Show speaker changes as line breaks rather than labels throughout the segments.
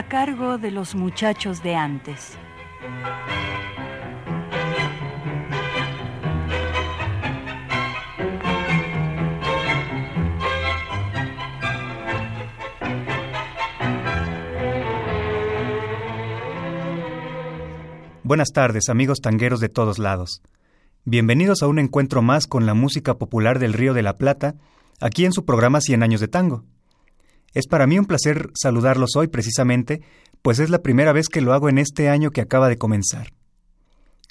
A cargo de los muchachos de antes.
Buenas tardes, amigos tangueros de todos lados. Bienvenidos a un encuentro más con la música popular del Río de la Plata, aquí en su programa Cien años de tango. Es para mí un placer saludarlos hoy precisamente, pues es la primera vez que lo hago en este año que acaba de comenzar.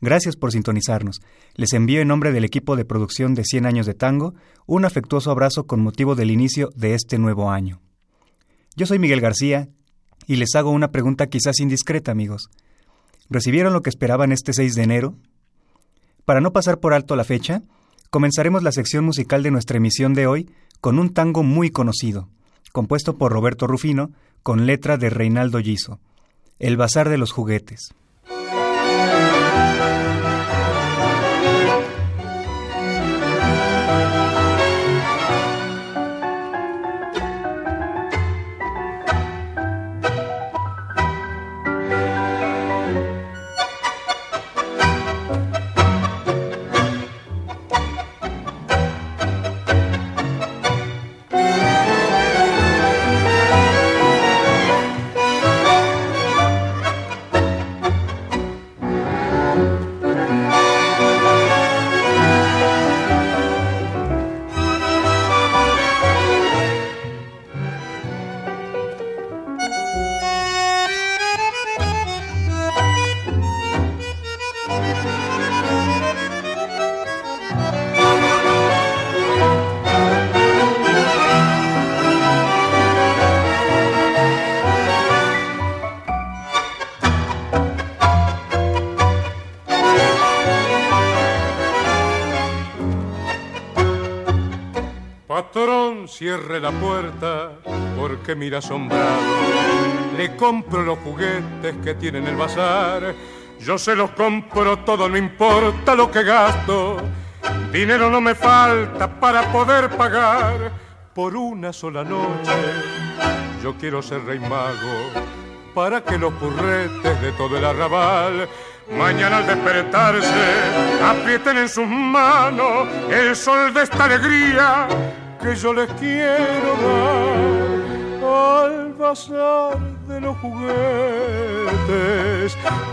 Gracias por sintonizarnos. Les envío en nombre del equipo de producción de 100 años de tango un afectuoso abrazo con motivo del inicio de este nuevo año. Yo soy Miguel García y les hago una pregunta quizás indiscreta, amigos. ¿Recibieron lo que esperaban este 6 de enero? Para no pasar por alto la fecha, comenzaremos la sección musical de nuestra emisión de hoy con un tango muy conocido, compuesto por Roberto Rufino, con letra de Reinaldo Giso. El Bazar de los Juguetes.
Cierre la puerta porque mira asombrado. Le compro los juguetes que tiene en el bazar. Yo se los compro todo, no importa lo que gasto. Dinero no me falta para poder pagar por una sola noche. Yo quiero ser rey mago para que los curretes de todo el arrabal mañana al despertarse aprieten en sus manos el sol de esta alegría que yo les quiero dar al bazar de los juguetes.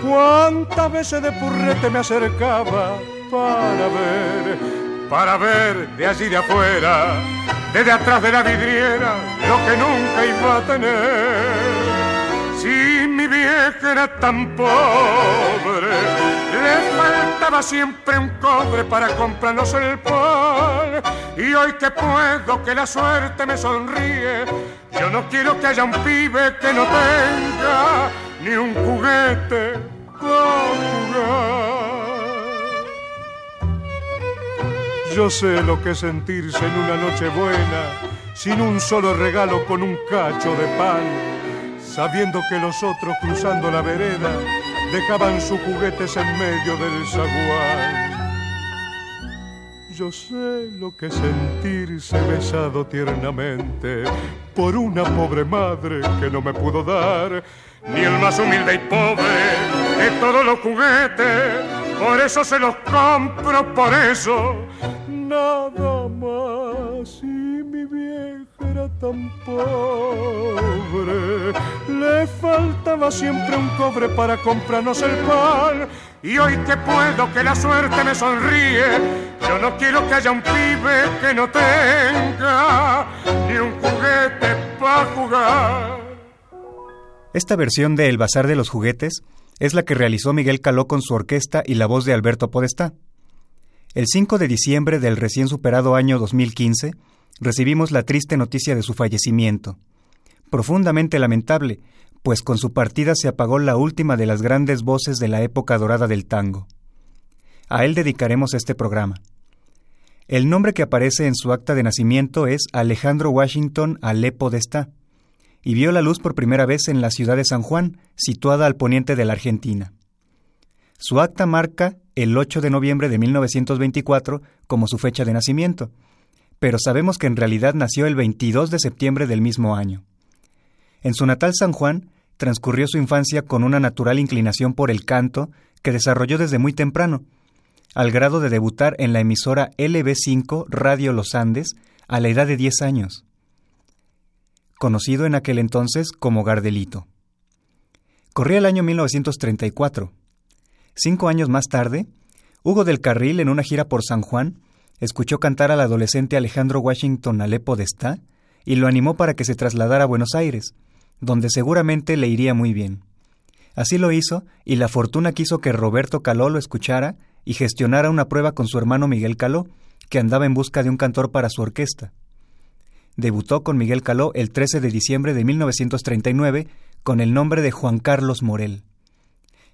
Cuántas veces de purrete me acercaba para ver, para ver de allí de afuera, desde atrás de la vidriera, lo que nunca iba a tener vieja era tan pobre, le faltaba siempre un cobre para comprarnos el pan. Y hoy que puedo, que la suerte me sonríe, yo no quiero que haya un pibe que no tenga ni un juguete para jugar. Yo sé lo que es sentirse en una noche buena, sin un solo regalo con un cacho de pan sabiendo que los otros cruzando la vereda dejaban sus juguetes en medio del zaguán. Yo sé lo que sentirse besado tiernamente por una pobre madre que no me pudo dar ni el más humilde y pobre de todos los juguetes. Por eso se los compro, por eso nada más. Vieja era tan pobre, le faltaba siempre un cobre para comprarnos el pan. Y hoy que puedo, que la suerte me sonríe, yo no quiero que haya un pibe que no tenga ni un juguete para jugar.
Esta versión de El Bazar de los Juguetes es la que realizó Miguel Caló con su orquesta y la voz de Alberto Podestá. El 5 de diciembre del recién superado año 2015, recibimos la triste noticia de su fallecimiento. Profundamente lamentable, pues con su partida se apagó la última de las grandes voces de la época dorada del tango. A él dedicaremos este programa. El nombre que aparece en su acta de nacimiento es Alejandro Washington Alepo de Está, y vio la luz por primera vez en la ciudad de San Juan, situada al poniente de la Argentina. Su acta marca el 8 de noviembre de 1924 como su fecha de nacimiento, pero sabemos que en realidad nació el 22 de septiembre del mismo año. En su natal San Juan transcurrió su infancia con una natural inclinación por el canto que desarrolló desde muy temprano, al grado de debutar en la emisora LB5 Radio Los Andes a la edad de 10 años, conocido en aquel entonces como Gardelito. Corría el año 1934. Cinco años más tarde, Hugo del Carril, en una gira por San Juan, escuchó cantar al adolescente Alejandro Washington Alepo de Está y lo animó para que se trasladara a Buenos Aires, donde seguramente le iría muy bien. Así lo hizo, y la fortuna quiso que Roberto Caló lo escuchara y gestionara una prueba con su hermano Miguel Caló, que andaba en busca de un cantor para su orquesta. Debutó con Miguel Caló el 13 de diciembre de 1939 con el nombre de Juan Carlos Morel.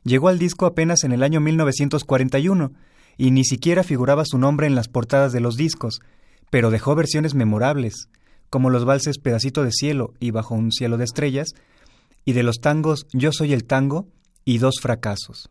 Llegó al disco apenas en el año 1941 y ni siquiera figuraba su nombre en las portadas de los discos, pero dejó versiones memorables, como los valses Pedacito de Cielo y Bajo un Cielo de Estrellas, y de los tangos Yo Soy el Tango y Dos Fracasos.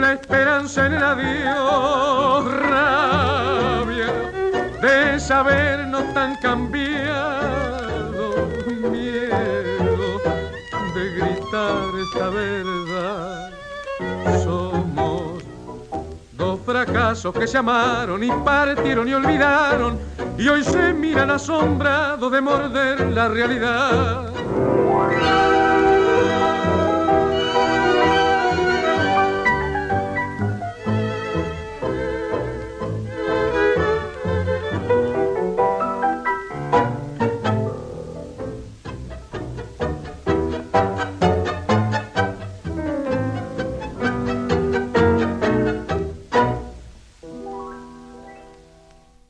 la esperanza en el adiós, rabia de sabernos tan cambiado, miedo de gritar esta verdad. Somos dos fracasos que se amaron y partieron y olvidaron y hoy se miran asombrados de morder la realidad.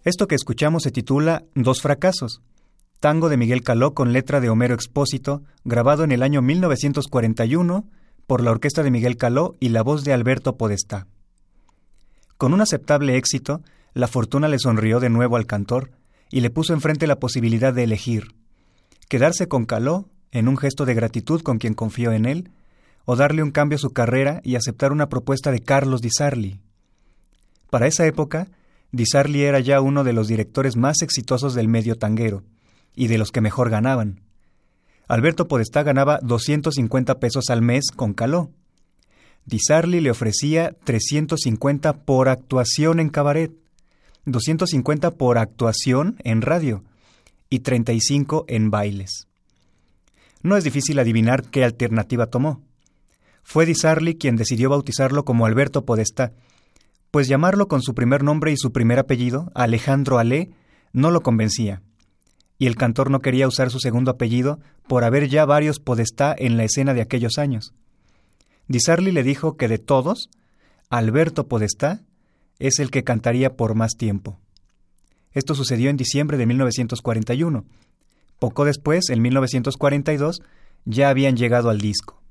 Esto que escuchamos se titula Dos fracasos, tango de Miguel Caló con letra de Homero Expósito, grabado en el año 1941 por la orquesta de Miguel Caló y la voz de Alberto Podestá. Con un aceptable éxito, la fortuna le sonrió de nuevo al cantor y le puso enfrente la posibilidad de elegir quedarse con Caló en un gesto de gratitud con quien confió en él, o darle un cambio a su carrera y aceptar una propuesta de Carlos Di Sarli. Para esa época, Di Sarli era ya uno de los directores más exitosos del medio tanguero y de los que mejor ganaban. Alberto Podestá ganaba 250 pesos al mes con Caló. Di Sarli le ofrecía 350 por actuación en cabaret, 250 por actuación en radio y 35 en bailes. no es difícil adivinar qué alternativa tomó. Fue Di Sarli quien decidió bautizarlo como Alberto Podestá, pues llamarlo con su primer nombre y su primer apellido, Alejandro Alé, no lo convencía. Y el cantor no quería usar su segundo apellido por haber ya varios Podestá en la escena de aquellos años. Di Sarli le dijo que de todos, Alberto Podestá es el que cantaría por más tiempo. Esto sucedió en diciembre de 1941. Poco después, en 1942, ya habían llegado al disco.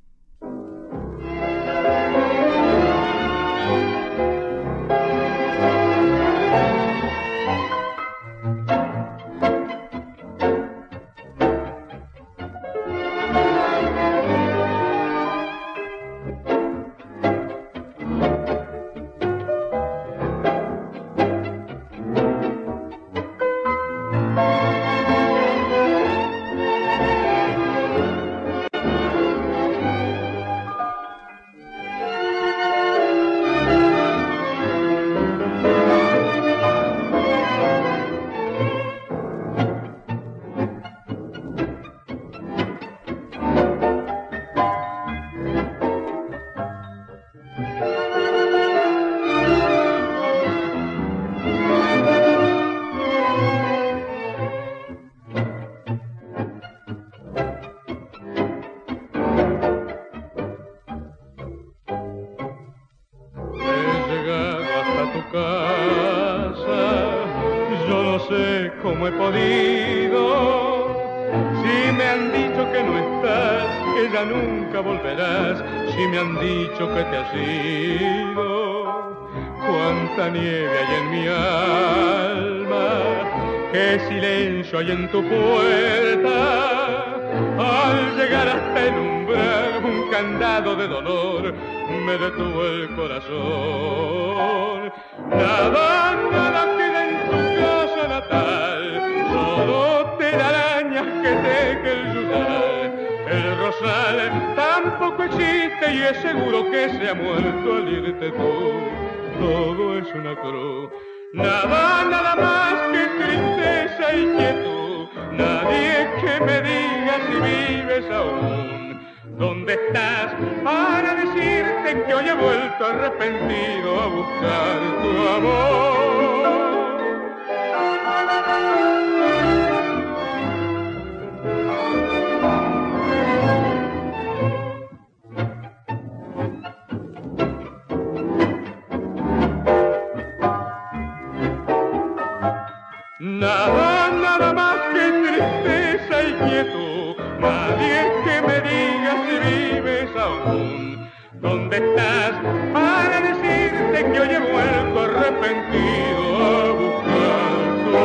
Nada, nada más que tristeza y quietud. Nadie que me diga si vives aún. ¿Dónde estás para decirte que hoy he vuelto arrepentido a buscar tu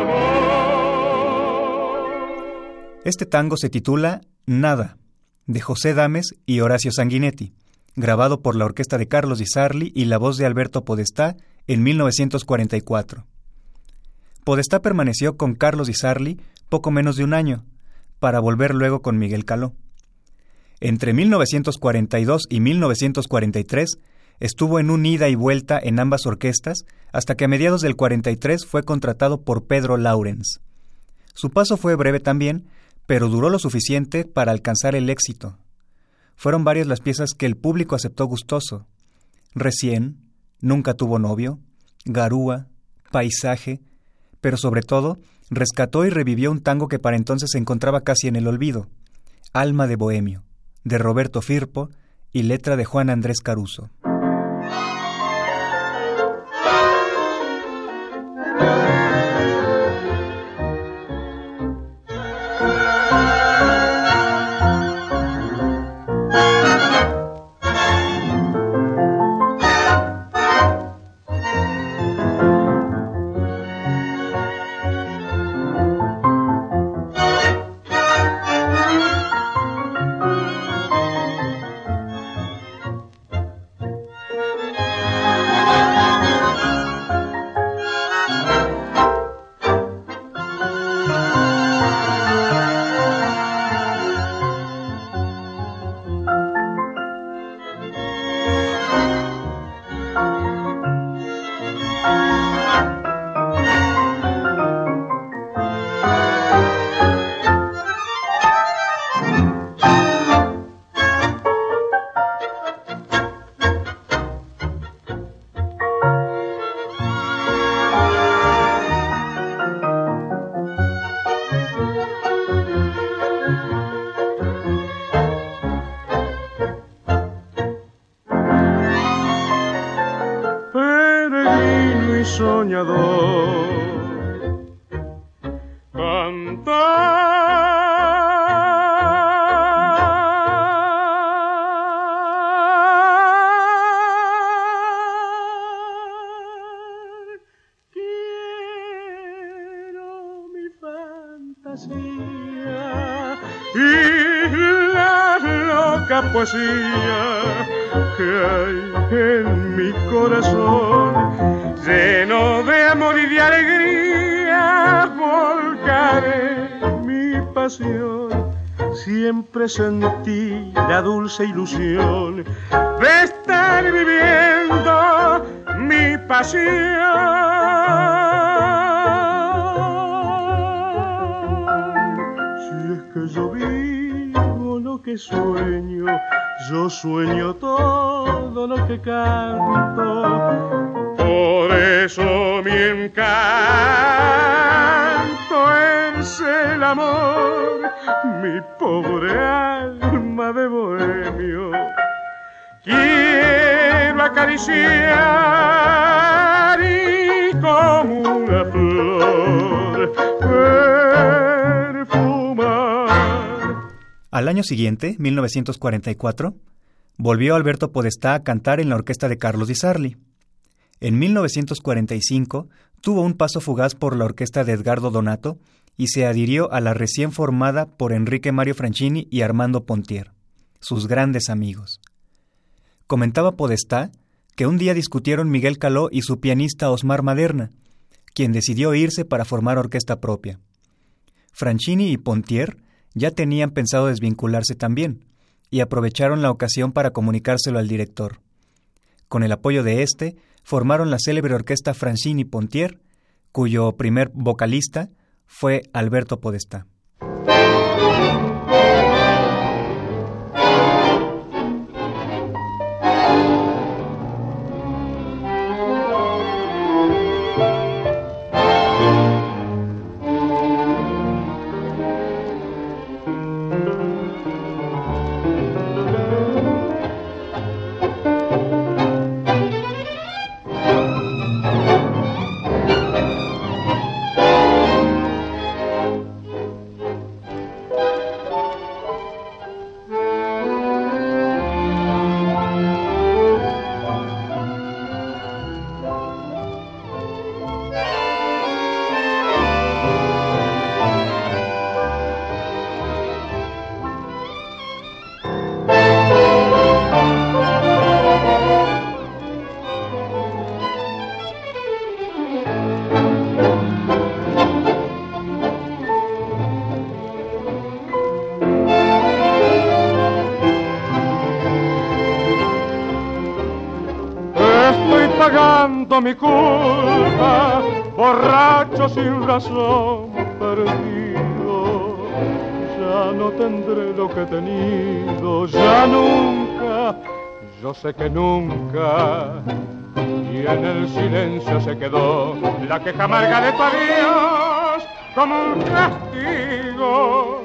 amor?
Este tango se titula Nada, de José Dames y Horacio Sanguinetti, grabado por la orquesta de Carlos Di Sarli y la voz de Alberto Podestá en 1944. Podestá permaneció con Carlos Di Sarli poco menos de un año, para volver luego con Miguel Caló. Entre 1942 y 1943 estuvo en un ida y vuelta en ambas orquestas hasta que a mediados del 43 fue contratado por Pedro Laurens. Su paso fue breve también, pero duró lo suficiente para alcanzar el éxito. Fueron varias las piezas que el público aceptó gustoso. Recién, Nunca tuvo novio, Garúa, Paisaje, pero sobre todo rescató y revivió un tango que para entonces se encontraba casi en el olvido, Alma de Bohemio, de Roberto Firpo y letra de Juan Andrés Caruso.
Siempre sentí la dulce ilusión acariciar y una flor
Al año siguiente, 1944, volvió Alberto Podestá a cantar en la orquesta de Carlos Di Sarli. En 1945 tuvo un paso fugaz por la orquesta de Edgardo Donato y se adhirió a la recién formada por Enrique Mario Franchini y Armando Pontier, sus grandes amigos. Comentaba Podestá que un día discutieron Miguel Caló y su pianista Osmar Maderna, quien decidió irse para formar orquesta propia. Franchini y Pontier ya tenían pensado desvincularse también, y aprovecharon la ocasión para comunicárselo al director. Con el apoyo de éste, formaron la célebre orquesta Francini Pontier, cuyo primer vocalista fue Alberto Podestá.
Sin razón perdido. Ya no tendré lo que he tenido, ya nunca, yo sé que nunca. Y en el silencio se quedó la queja amarga de tu adiós como un castigo.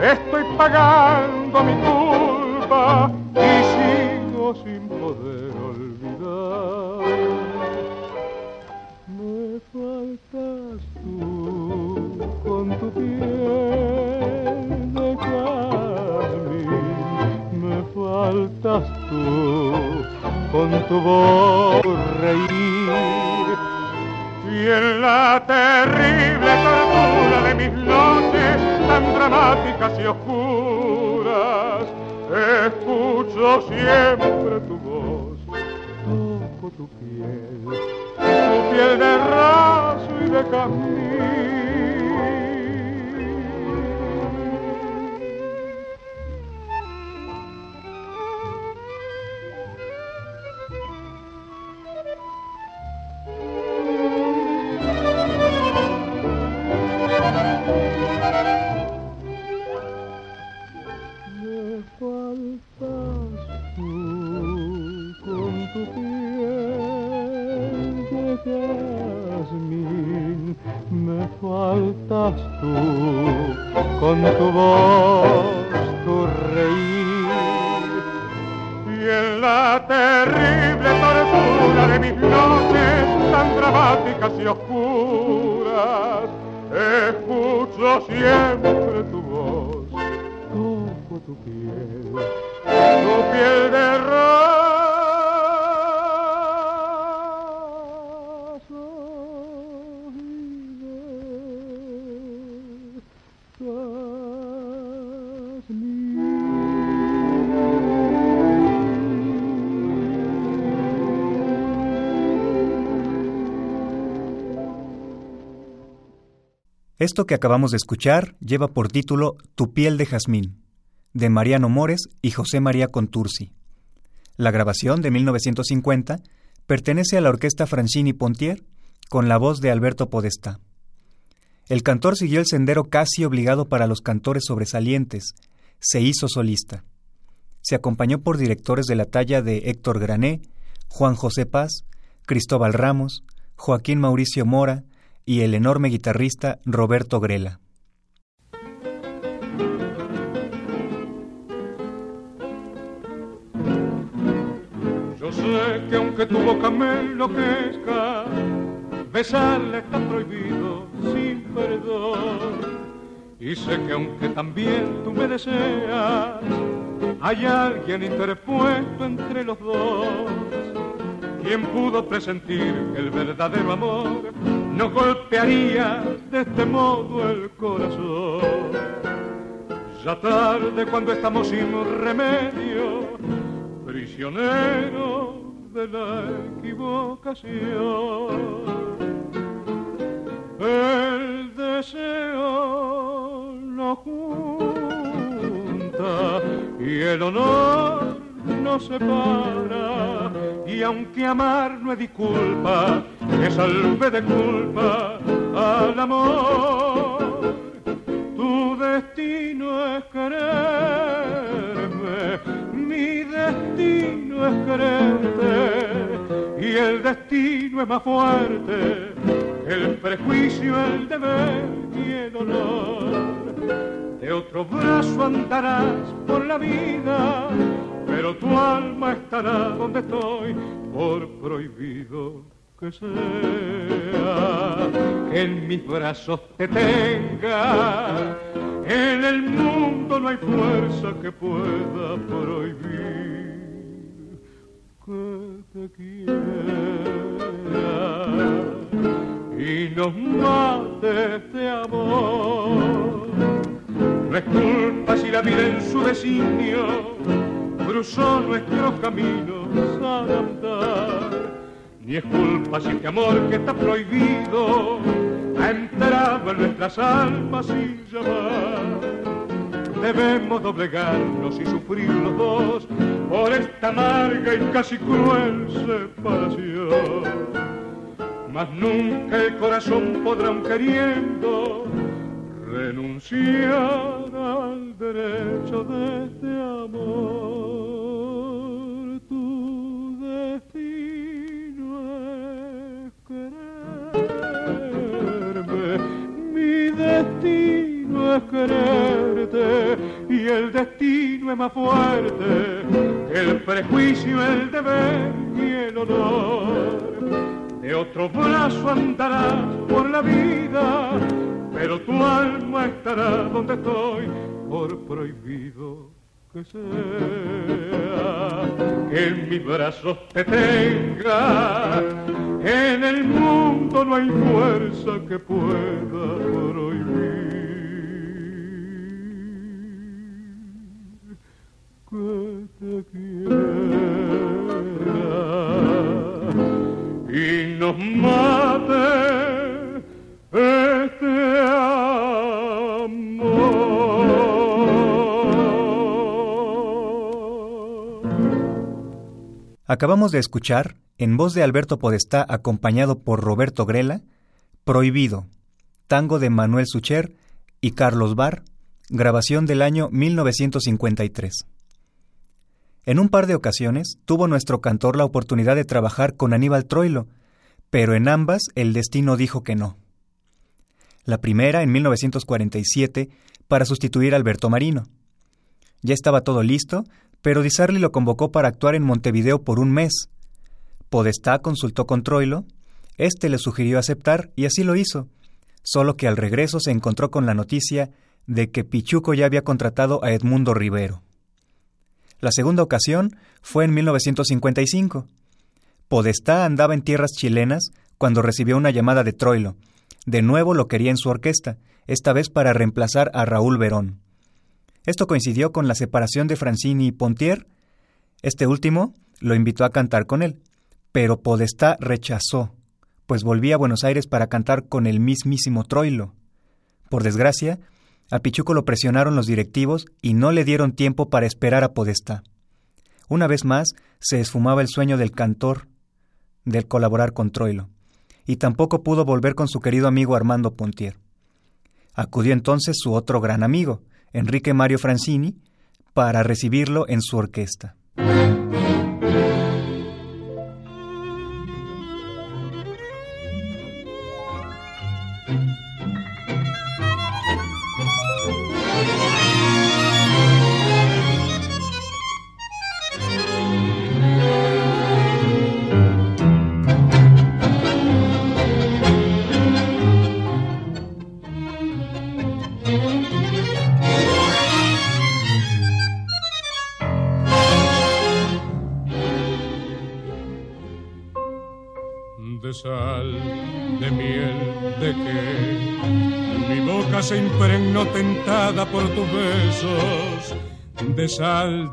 Estoy pagando mi culpa y sigo sin poder tu voz reír. Y en la terrible tortura de mis noches tan dramáticas y oscuras, escucho siempre tu voz, toco tu piel piel de raso y de camino. con tu voz, tu reír. Y en la terrible tortura de mis noches tan dramáticas y oscuras, escucho siempre tu voz, toco tu piel, tu piel de.
Esto que acabamos de escuchar lleva por título Tu piel de jazmín, de Mariano Mores y José María Contursi. La grabación de 1950 pertenece a la orquesta Francini Pontier con la voz de Alberto Podestá. El cantor siguió el sendero casi obligado para los cantores sobresalientes, se hizo solista. Se acompañó por directores de la talla de Héctor Grané, Juan José Paz, Cristóbal Ramos, Joaquín Mauricio Mora, y el enorme guitarrista Roberto Grela.
Yo sé que aunque tu boca me enloquezca, besarle está prohibido sin perdón. Y sé que aunque también tú me deseas, hay alguien interpuesto entre los dos. Quien pudo presentir el verdadero amor no golpearía de este modo el corazón. Ya tarde cuando estamos sin remedio, prisioneros de la equivocación. El deseo no junta y el honor no separa. Y aunque amar no es disculpa, que salve de culpa al amor. Tu destino es quererme, mi destino es quererte, y el destino es más fuerte, el prejuicio, el deber y el honor. De otro brazo andarás por la vida, pero tu alma estará donde estoy por prohibido que sea, que en mis brazos te tenga. En el mundo no hay fuerza que pueda prohibir que te quiera y nos mate este amor. No es culpa si la vida en su designio cruzó nuestros caminos al andar ni es culpa si este amor que está prohibido ha entrado en nuestras almas sin llamar. Debemos doblegarnos y sufrir los dos por esta amarga y casi cruel separación. Mas nunca el corazón podrá, queriendo, renunciar al derecho de este amor. Quererte y el destino es más fuerte que el prejuicio, el deber y el honor. De otro brazo andarás por la vida, pero tu alma estará donde estoy por prohibido que sea. Que en mis brazos te tenga, en el mundo no hay fuerza que pueda Este.
Acabamos de escuchar, en voz de Alberto Podestá acompañado por Roberto Grela, Prohibido, tango de Manuel Sucher y Carlos Bar, grabación del año 1953. En un par de ocasiones tuvo nuestro cantor la oportunidad de trabajar con Aníbal Troilo, pero en ambas el destino dijo que no. La primera en 1947 para sustituir a Alberto Marino. Ya estaba todo listo, pero Di Sarli lo convocó para actuar en Montevideo por un mes. Podestá consultó con Troilo, este le sugirió aceptar y así lo hizo, solo que al regreso se encontró con la noticia de que Pichuco ya había contratado a Edmundo Rivero. La segunda ocasión fue en 1955. Podestá andaba en tierras chilenas cuando recibió una llamada de Troilo. De nuevo lo quería en su orquesta, esta vez para reemplazar a Raúl Verón. Esto coincidió con la separación de Francini y Pontier. Este último lo invitó a cantar con él, pero Podestá rechazó, pues volvía a Buenos Aires para cantar con el mismísimo Troilo. Por desgracia, a Pichuco lo presionaron los directivos y no le dieron tiempo para esperar a Podestá. Una vez más se esfumaba el sueño del cantor del colaborar con Troilo, y tampoco pudo volver con su querido amigo Armando Pontier. Acudió entonces su otro gran amigo, Enrique Mario Francini, para recibirlo en su orquesta.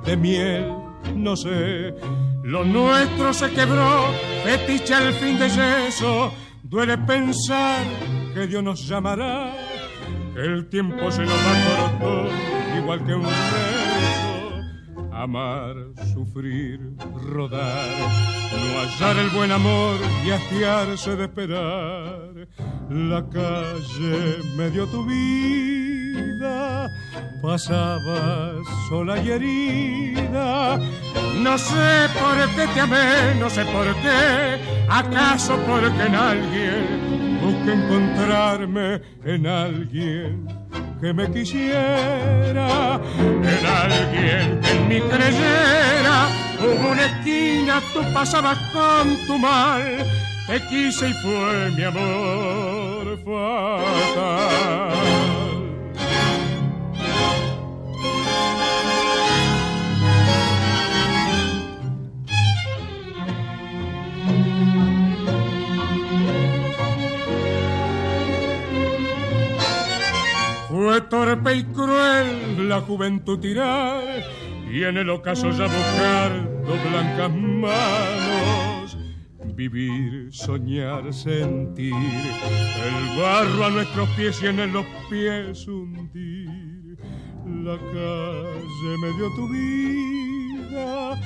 De miel, no sé, lo nuestro se quebró, fetiche al fin de yeso, duele pensar que Dios nos llamará, el tiempo se nos va corto, igual que un beso. Amar, sufrir, rodar, no hallar el buen amor y hastiarse de esperar. La calle me dio tu vida, pasabas sola y herida. No sé por qué te amé, no sé por qué, acaso porque en alguien busqué encontrarme en alguien que me quisiera, en alguien que en mi creyera. Hubo una esquina, tú pasabas con tu mal, te quise y fue mi amor fatal. Fue torpe y cruel la juventud tirar y en el ocaso ya buscar dos blancas manos. Vivir, soñar, sentir el barro a nuestros pies y en los pies hundir. La calle me dio tu vida,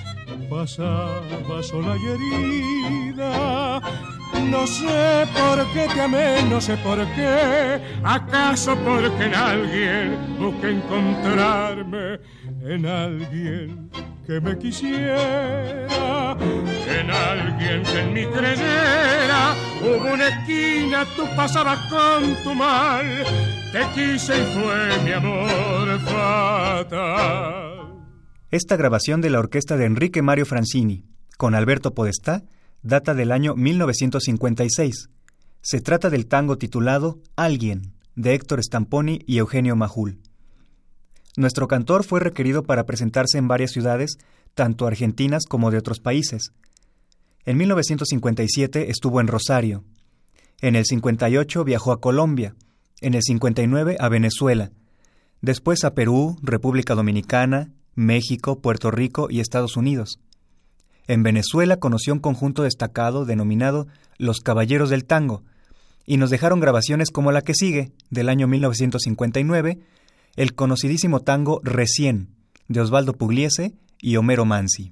pasaba sola y herida no sé por qué te amé, no sé por qué. ¿Acaso porque en alguien busqué encontrarme? En alguien que me quisiera, en alguien que en mi creyera. Hubo una esquina, tú pasabas con tu mal. Te quise y fue mi amor fatal.
Esta grabación de la orquesta de Enrique Mario Francini, con Alberto Podestá, data del año 1956. Se trata del tango titulado Alguien, de Héctor Stamponi y Eugenio Majul. Nuestro cantor fue requerido para presentarse en varias ciudades, tanto argentinas como de otros países. En 1957 estuvo en Rosario. En el 58 viajó a Colombia. En el 59 a Venezuela. Después a Perú, República Dominicana, México, Puerto Rico y Estados Unidos. En Venezuela conoció un conjunto destacado denominado Los Caballeros del Tango, y nos dejaron grabaciones como la que sigue, del año 1959, el conocidísimo tango Recién, de Osvaldo Pugliese y Homero Mansi.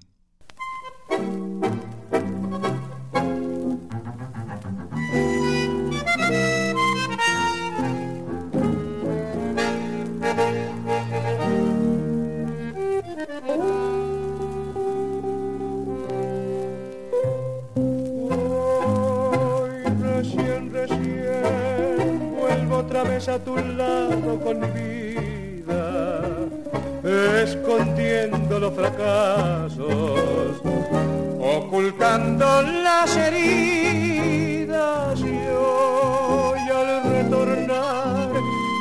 A tu lado con mi vida, escondiendo los fracasos,
ocultando las heridas y hoy al retornar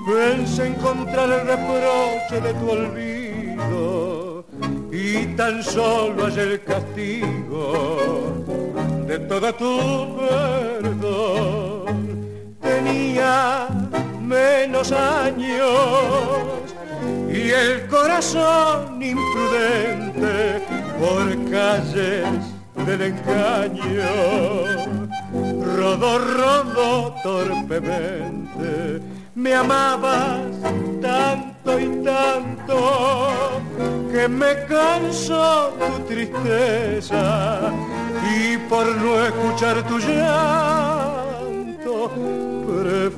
pensé encontrar el reproche de tu olvido y tan solo es el castigo de toda tu perdón. Tenía menos años. Y el corazón imprudente por calles del engaño. Rodó, rodó torpemente. Me amabas tanto y tanto que me cansó tu tristeza. Y por no escuchar tu llanto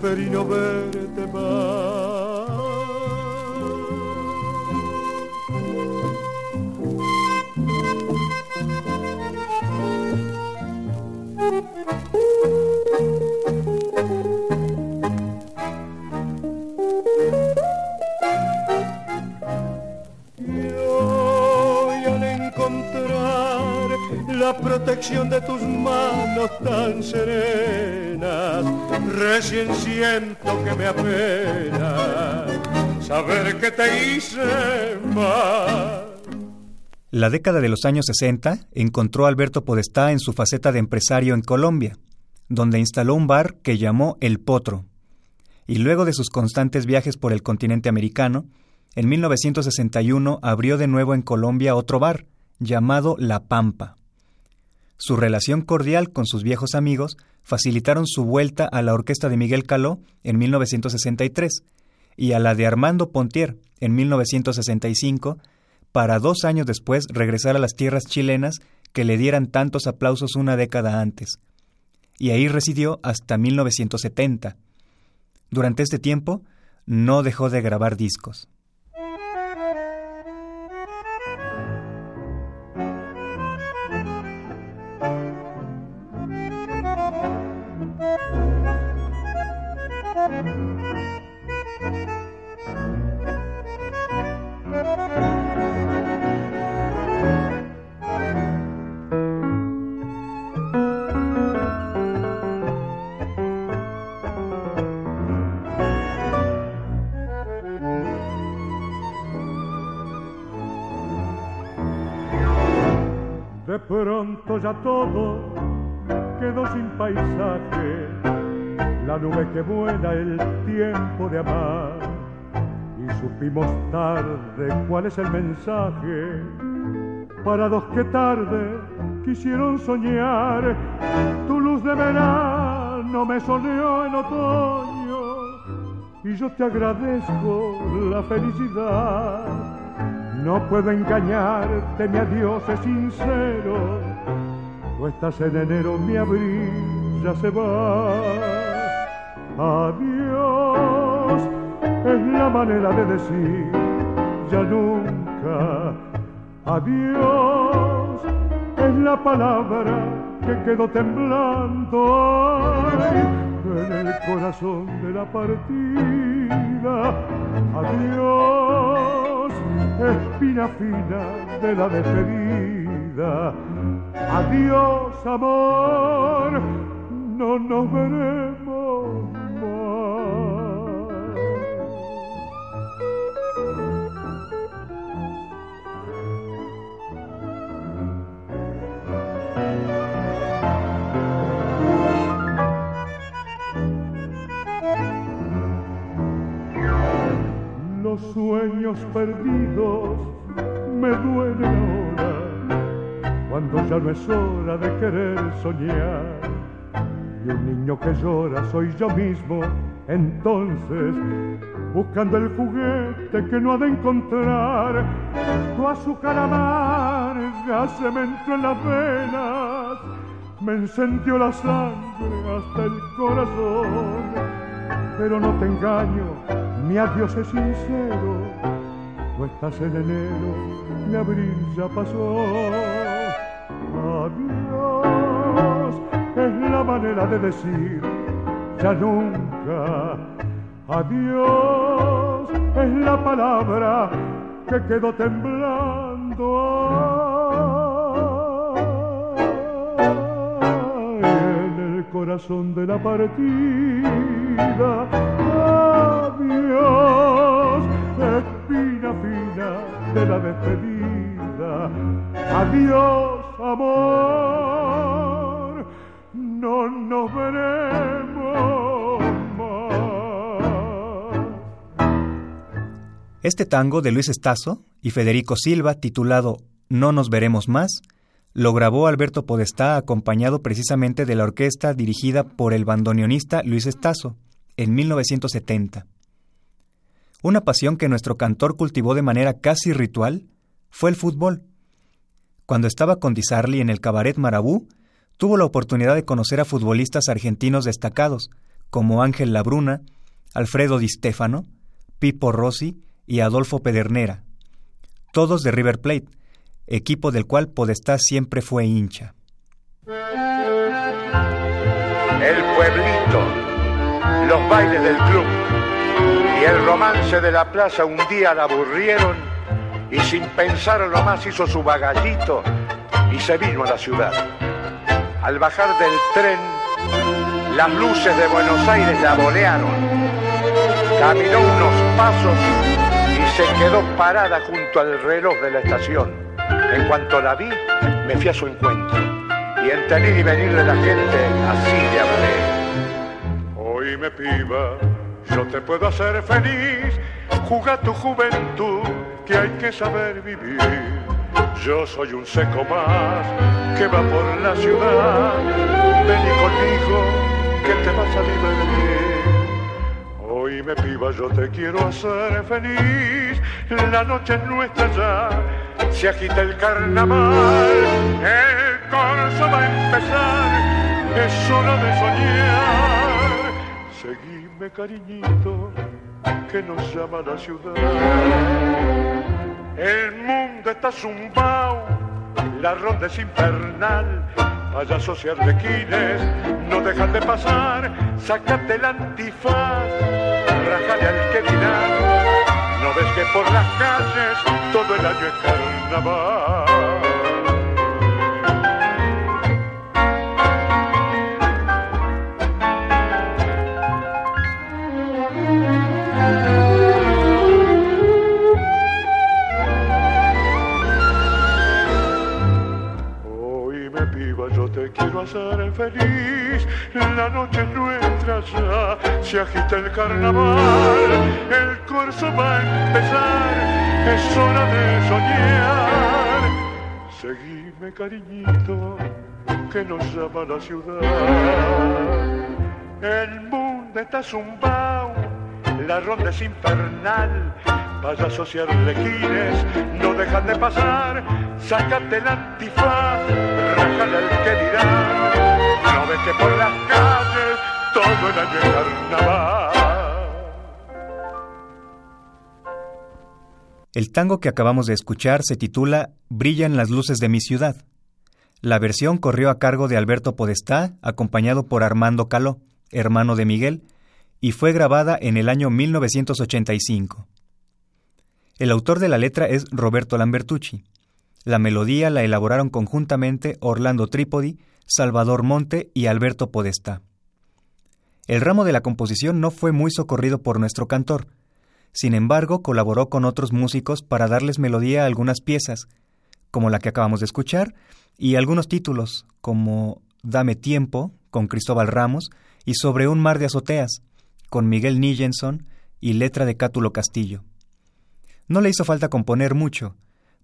preferí no verte más. la protección de tus manos tan serenas, recién siento que me apena saber que te hice mal.
La década de los años 60 encontró a Alberto Podestá en su faceta de empresario en Colombia, donde instaló un bar que llamó El Potro. Y luego de sus constantes viajes por el continente americano, en 1961 abrió de nuevo en Colombia otro bar, llamado La Pampa. Su relación cordial con sus viejos amigos facilitaron su vuelta a la orquesta de Miguel Caló en 1963 y a la de Armando Pontier en 1965 para dos años después regresar a las tierras chilenas que le dieran tantos aplausos una década antes. Y ahí residió hasta 1970. Durante este tiempo no dejó de grabar discos.
De pronto ya todo quedó sin paisaje, la nube que vuela el tiempo de amar. Y supimos tarde cuál es el mensaje para los que tarde quisieron soñar. Tu luz de verano me soleó en otoño y yo te agradezco la felicidad no puedo engañarte, mi adiós es sincero. Tú estás en enero, mi abril ya se va. Adiós es la manera de decir ya nunca. Adiós es la palabra que quedó temblando en el corazón de la partida. Adiós espina fina de la despedida. Adiós, amor, no nos veremos Los sueños perdidos me duelen ahora, cuando ya no es hora de querer soñar. Y un niño que llora soy yo mismo, entonces, buscando el juguete que no ha de encontrar. Tu azúcar amarga se me entró en las venas, me encendió la sangre hasta el corazón. Pero no te engaño, mi adiós es sincero, tú estás en enero, mi abril ya pasó. Adiós es la manera de decir ya nunca. Adiós es la palabra que quedó temblando. De la partida. Adiós, espina fina de la despedida. Adiós, amor, no nos veremos más.
Este tango de Luis Estazo y Federico Silva, titulado No nos veremos más, lo grabó Alberto Podestá acompañado precisamente de la orquesta dirigida por el bandoneonista Luis Estazo en 1970. Una pasión que nuestro cantor cultivó de manera casi ritual fue el fútbol. Cuando estaba con Di Sarli en el cabaret Marabú, tuvo la oportunidad de conocer a futbolistas argentinos destacados como Ángel Labruna, Alfredo Di Stefano, Pipo Rossi y Adolfo Pedernera, todos de River Plate, equipo del cual Podestá siempre fue hincha.
El pueblito, los bailes del club y el romance de la plaza un día la aburrieron y sin pensarlo más hizo su bagallito y se vino a la ciudad. Al bajar del tren, las luces de Buenos Aires la bolearon. Caminó unos pasos y se quedó parada junto al reloj de la estación. En cuanto la vi, me fui a su encuentro y entre ir y venir de la gente así le hablé.
Oíme piba, yo te puedo hacer feliz, juega tu juventud, que hay que saber vivir. Yo soy un seco más que va por la ciudad, vení conmigo que te vas a divertir. Oíme piba, yo te quiero hacer feliz, la noche es nuestra ya. Se agita el carnaval, el corso va a empezar, es hora de soñar. Seguime cariñito, que nos llama la ciudad. El mundo está zumbao, la ronda es infernal, payasos y arlequines no dejan de pasar, sacate el antifaz, rajale al que dirán ¿No ves que por las calles todo el año es carnaval? Hacer feliz, la noche es nuestra ya, se agita el carnaval, el corso va a empezar, es hora de soñar. Seguime cariñito, que nos llama la ciudad. El mundo está zumbao, la ronda es infernal, payasos y arlequines no dejan de pasar, sácate el antifaz, el.
El tango que acabamos de escuchar se titula Brillan las luces de mi ciudad. La versión corrió a cargo de Alberto Podestá, acompañado por Armando Caló, hermano de Miguel, y fue grabada en el año 1985. El autor de la letra es Roberto Lambertucci. La melodía la elaboraron conjuntamente Orlando Trípodi, Salvador Monte y Alberto Podestá. El ramo de la composición no fue muy socorrido por nuestro cantor, sin embargo, colaboró con otros músicos para darles melodía a algunas piezas, como la que acabamos de escuchar, y algunos títulos, como Dame Tiempo, con Cristóbal Ramos, y Sobre un mar de azoteas, con Miguel Nillenson y letra de Cátulo Castillo. No le hizo falta componer mucho,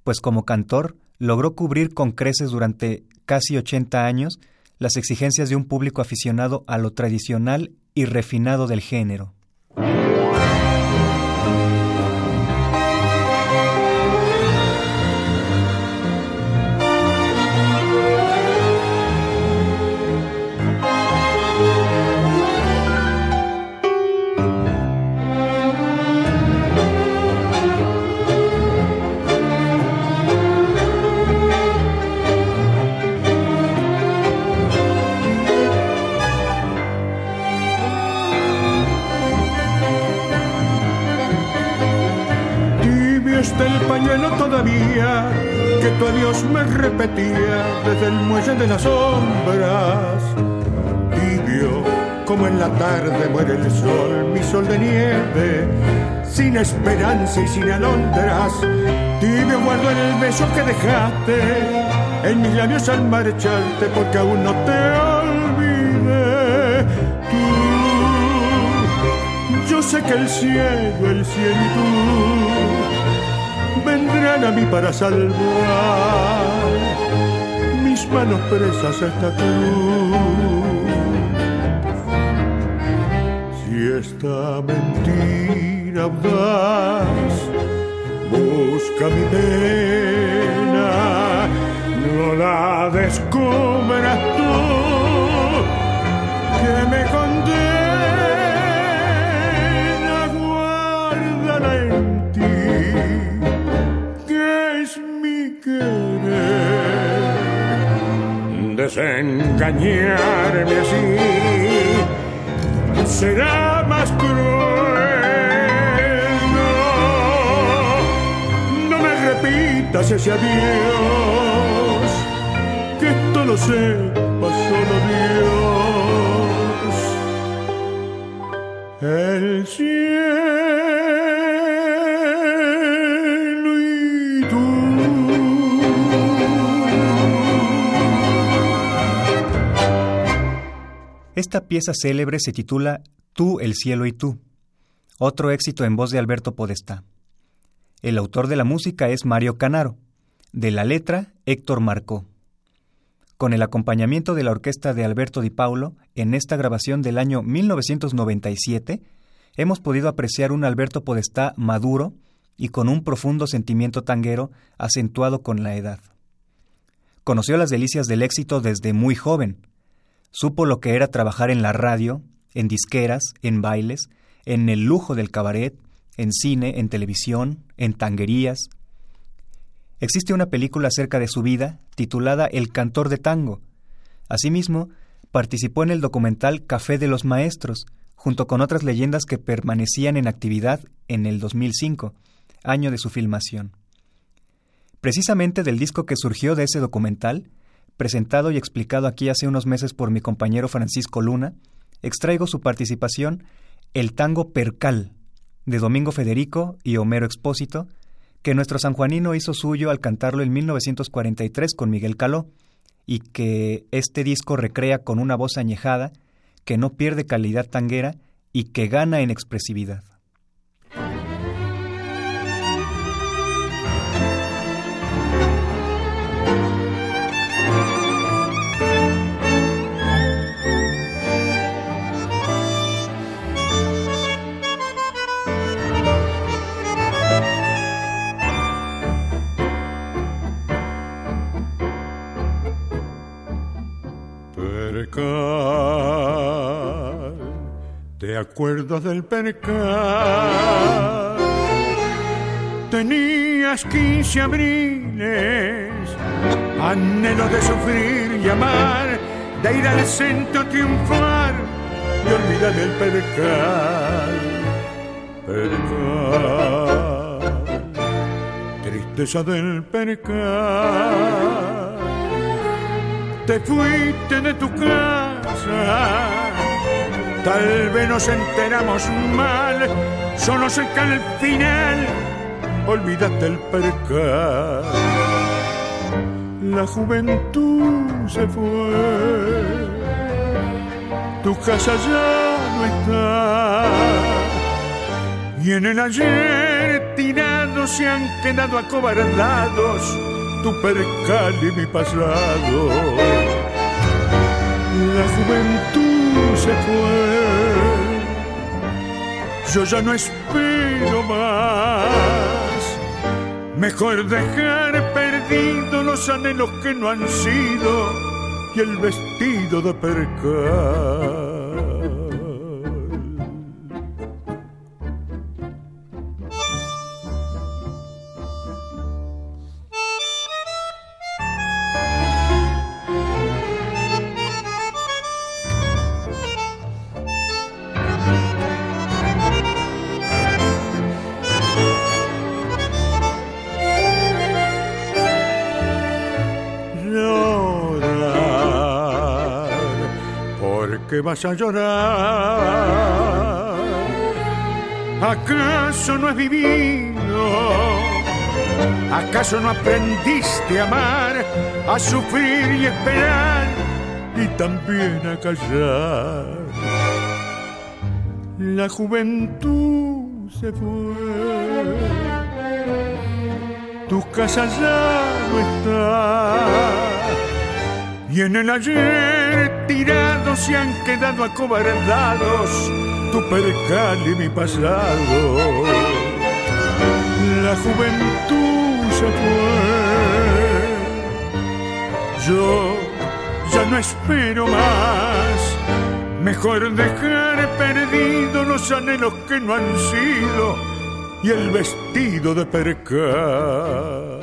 pues como cantor logró cubrir con creces durante casi 80 años las exigencias de un público aficionado a lo tradicional y refinado del género.
Que tu adiós me repetía desde el muelle de las sombras. Tibio como en la tarde muere el sol, mi sol de nieve, sin esperanza y sin alondras. Tibio guardo el beso que dejaste en mis labios al marcharte, porque aún no te olvidé. Tú, yo sé que el cielo, el cielo y tú vendrán a mí para salvar. Mis manos presas a esta cruz. esta mentira audaz busca mi pena, no la descubras tú. Que me condena, desengañarme así será más cruel. No, no me repitas ese adiós, que esto lo sepa solo Dios. El cielo
Esta pieza célebre se titula Tú, el cielo y tú, otro éxito en voz de Alberto Podestá. El autor de la música es Mario Canaro, de la letra Héctor Marcó. Con el acompañamiento de la orquesta de Alberto Di Paulo, en esta grabación del año 1997, hemos podido apreciar un Alberto Podestá maduro y con un profundo sentimiento tanguero acentuado con la edad. Conoció las delicias del éxito desde muy joven, Supo lo que era trabajar en la radio, en disqueras, en bailes, en el lujo del cabaret, en cine, en televisión, en tanguerías. Existe una película acerca de su vida titulada El cantor de tango. Asimismo, participó en el documental Café de los Maestros, junto con otras leyendas que permanecían en actividad en el 2005, año de su filmación. Precisamente del disco que surgió de ese documental, presentado y explicado aquí hace unos meses por mi compañero Francisco Luna, extraigo su participación El tango Percal, de Domingo Federico y Homero Expósito, que nuestro sanjuanino hizo suyo al cantarlo en 1943 con Miguel Caló, y que este disco recrea con una voz añejada, que no pierde calidad tanguera y que gana en expresividad.
¿Te acuerdas del percal? Tenías 15 abriles, anhelo de sufrir y amar, de ir al centro triunfar y olvidar el percal. Percal, tristeza del percal te fuiste de tu casa. Tal vez nos enteramos mal, solo sé que al final olvidaste el percal. La juventud se fue, tu casa ya no está. Y en el ayer tirados se han quedado acobardados tu percal y mi pasado. La juventud se fue, yo ya no espero más. Mejor dejar perdidos los anhelos que no han sido y el vestido de percal. Vas a llorar. ¿Acaso no has vivido? ¿Acaso no aprendiste a amar, a sufrir y esperar y también a callar? La juventud se fue, tu casa ya no está y en el ayer tirados se han quedado acobardados tu percal y mi pasado. La juventud se fue. Yo ya no espero más. Mejor dejar perdido los anhelos que no han sido y el vestido de percal.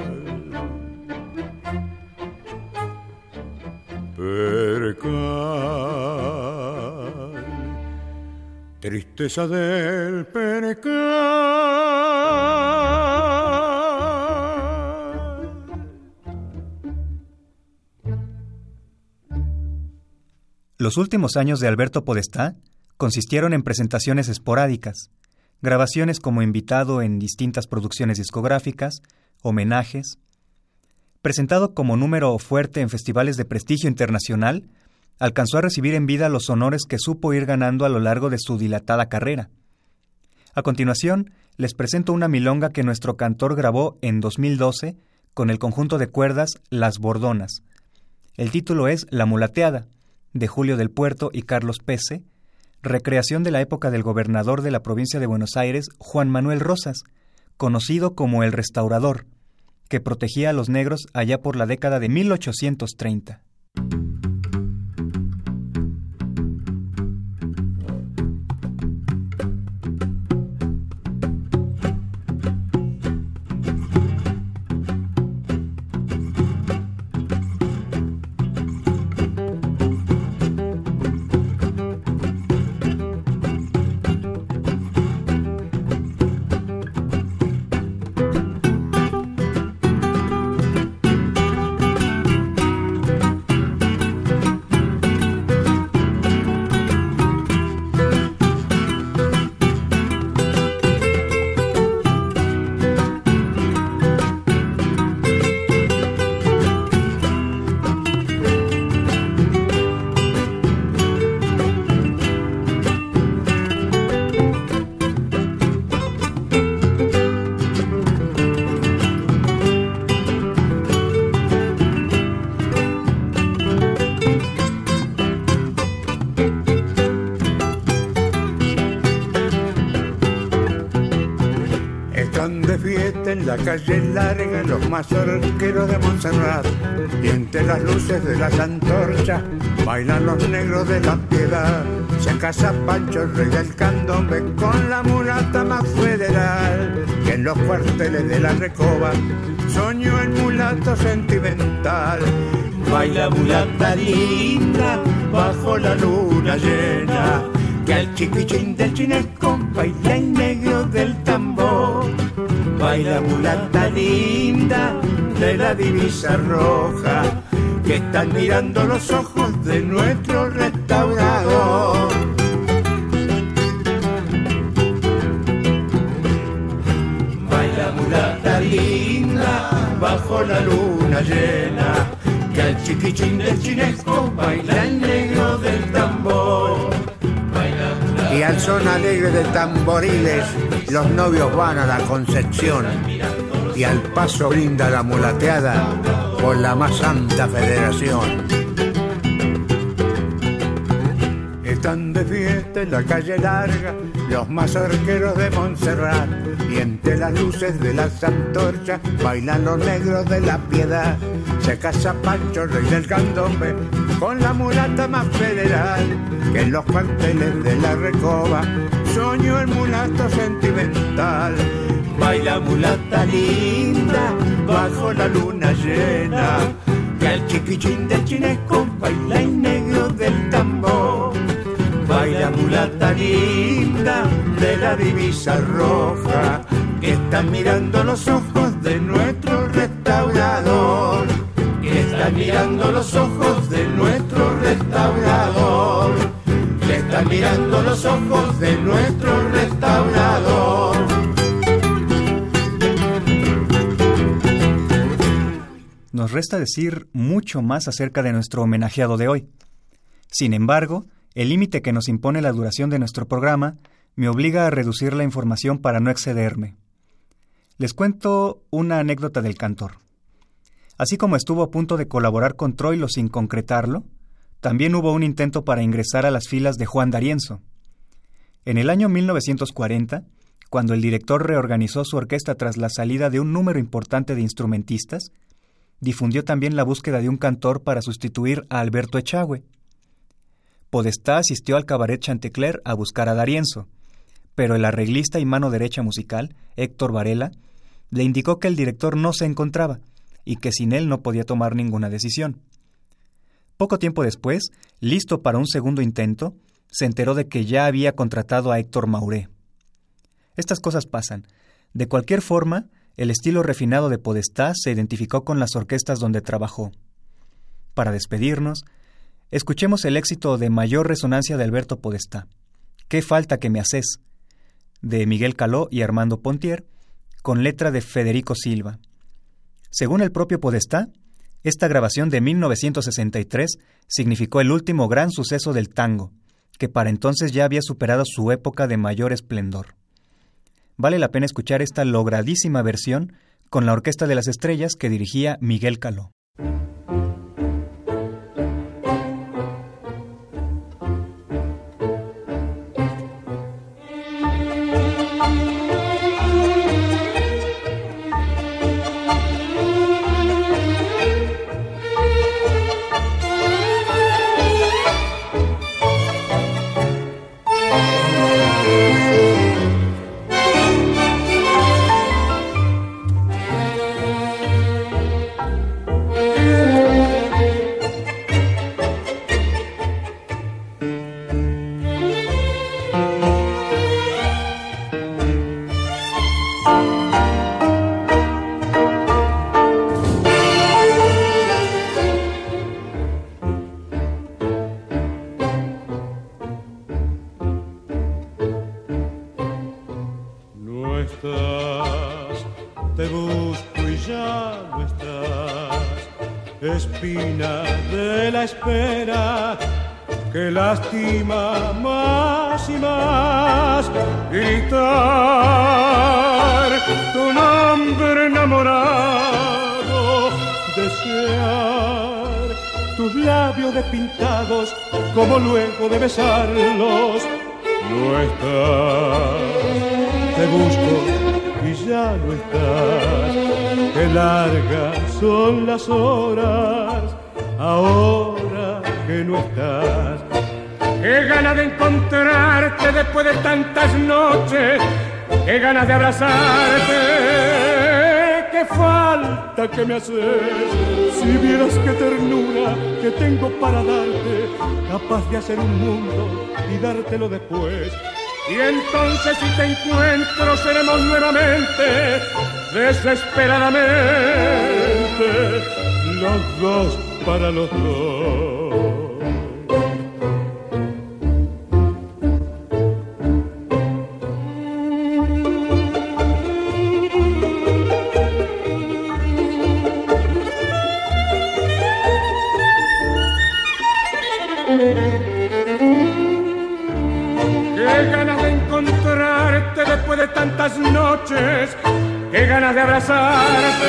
Tristeza del percal.
Los últimos años de Alberto Podestá consistieron en presentaciones esporádicas, grabaciones como invitado en distintas producciones discográficas, homenajes. Presentado como número fuerte en festivales de prestigio internacional, alcanzó a recibir en vida los honores que supo ir ganando a lo largo de su dilatada carrera. A continuación, les presento una milonga que nuestro cantor grabó en 2012 con el conjunto de cuerdas Las Bordonas. El título es La Mulateada, de Julio del Puerto y Carlos Pese, recreación de la época del gobernador de la provincia de Buenos Aires, Juan Manuel Rosas, conocido como el Restaurador, que protegía a los negros allá por la década de 1830.
La calle larga los mazorqueros de Montserrat y entre las luces de las antorchas bailan los negros de la piedad. Se casa Pancho, rey del candombe, con la mulata más federal, que en los cuarteles de la recoba soñó el mulato sentimental. Baila mulata linda bajo la luna llena, que al chiquichín del chinesco baila el negro baila mulata linda de la divisa roja, que están mirando los ojos de nuestro restaurador. Baila mulata linda bajo la luna llena, que al chiquichín del chinesco baila el negro del tambor. Y al son alegre de tamboriles los novios van a la Concepción y al paso brinda la mulateada por la más santa federación. Están de fiesta en la calle larga los más arqueros de Montserrat y entre las luces de las antorchas bailan los negros de la piedad. Se casa Pancho, rey del candombe, con la mulata más federal que en los cuarteles de la recoba soñó el mulato sentimental. Baila mulata linda bajo la luna llena, que el chiquichín del chinesco baila el negro del tambor. Baila mulata linda de la divisa roja, que está mirando los ojos de nuestro restaurador. Que está mirando los ojos de nuestro restaurador
ojos de nuestro restaurador.
Nos resta decir mucho más acerca de nuestro homenajeado de hoy. Sin embargo, el límite que nos impone la duración de nuestro programa me obliga a reducir la información para no excederme. Les cuento una anécdota del cantor. Así como estuvo a punto de colaborar con Troilo sin concretarlo, también hubo un intento para ingresar a las filas de Juan D'Arienzo. En el año 1940, cuando el director reorganizó su orquesta tras la salida de un número importante de instrumentistas, difundió también la búsqueda de un cantor para sustituir a Alberto Echagüe. Podestá asistió al cabaret Chantecler a buscar a D'Arienzo, pero el arreglista y mano derecha musical, Héctor Varela, le indicó que el director no se encontraba y que sin él no podía tomar ninguna decisión. Poco tiempo después, listo para un segundo intento, se enteró de que ya había contratado a Héctor Mauré. Estas cosas pasan. De cualquier forma, el estilo refinado de Podestá se identificó con las orquestas donde trabajó. Para despedirnos, escuchemos el éxito de mayor resonancia de Alberto Podestá. ¿Qué falta que me haces? de Miguel Caló y Armando Pontier, con letra de Federico Silva. Según el propio Podestá, esta grabación de 1963 significó el último gran suceso del tango, que para entonces ya había superado su época de mayor esplendor. Vale la pena escuchar esta logradísima versión con la Orquesta de las Estrellas que dirigía Miguel Caló.
Como luego de besarlos no estás. Te busco y ya no estás. Qué largas son las horas ahora que no estás. Qué ganas de encontrarte después de tantas noches. Qué ganas de abrazarte. Qué falta que me haces si vieras qué ternura que tengo para darte, capaz de hacer un mundo y dártelo después. Y entonces si te encuentro seremos nuevamente, desesperadamente, los dos para los dos. Qué ganas de abrazarte,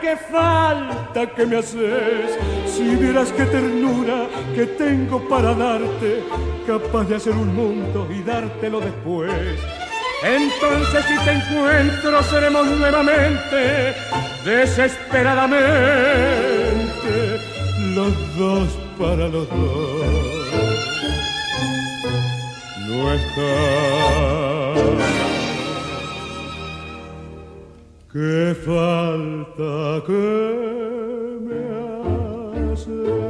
qué falta que me haces, si vieras qué ternura que tengo para darte, capaz de hacer un mundo y dártelo después. Entonces si te encuentro seremos nuevamente, desesperadamente, los dos para los dos. No está Qué falta que me hace.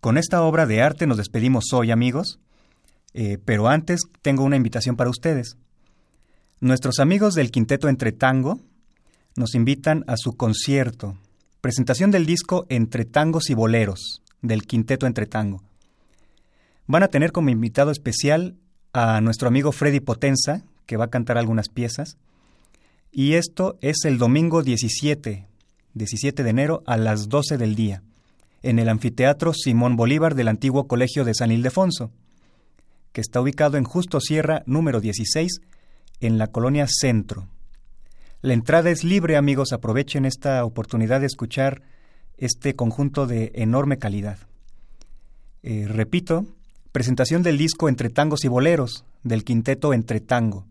Con esta obra de arte nos despedimos hoy, amigos. Eh, pero antes tengo una invitación para ustedes. Nuestros amigos del Quinteto Entre Tango nos invitan a su concierto, presentación del disco Entre Tangos y Boleros, del quinteto Entre Tango. Van a tener como invitado especial a nuestro amigo Freddy Potenza, que va a cantar algunas piezas. Y esto es el domingo 17, 17 de enero a las 12 del día, en el anfiteatro Simón Bolívar del antiguo Colegio de San Ildefonso, que está ubicado en Justo Sierra número 16, en la colonia Centro. La entrada es libre, amigos, aprovechen esta oportunidad de escuchar este conjunto de enorme calidad. Eh, repito, presentación del disco Entre Tangos y Boleros, del quinteto Entre Tango.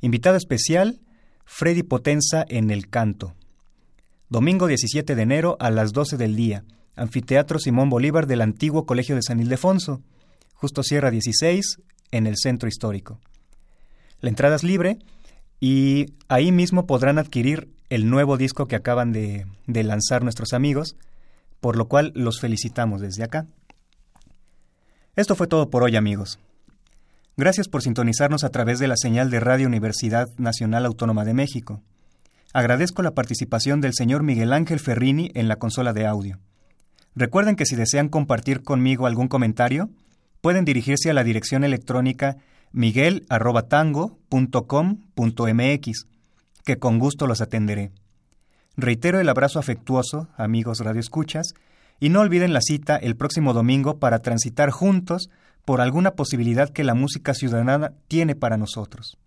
Invitado especial, Freddy Potenza en el canto. Domingo 17 de enero a las 12 del día, Anfiteatro Simón Bolívar del antiguo Colegio de San Ildefonso, justo Sierra 16, en el centro histórico. La entrada es libre y ahí mismo podrán adquirir el nuevo disco que acaban de, de lanzar nuestros amigos, por lo cual los felicitamos desde acá. Esto fue todo por hoy, amigos. Gracias por sintonizarnos a través de la señal de Radio Universidad Nacional Autónoma de México. Agradezco la participación del señor Miguel Ángel Ferrini en la consola de audio. Recuerden que si desean compartir conmigo algún comentario, pueden dirigirse a la dirección electrónica miguel.tango.com.mx, que con gusto los atenderé. Reitero el abrazo afectuoso, amigos radioescuchas, y no olviden la cita el próximo domingo para transitar juntos por alguna posibilidad que la música ciudadana tiene para nosotros.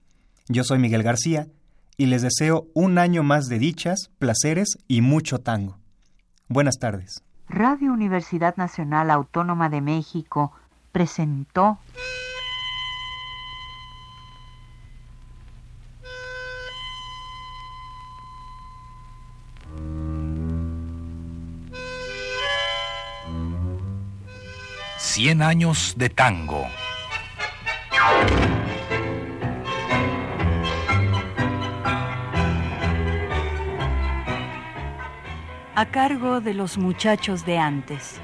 Yo soy Miguel García y les deseo un año más de dichas, placeres y mucho tango. Buenas tardes.
Radio Universidad Nacional Autónoma de México presentó
Cien años de tango.
a cargo de los muchachos de antes.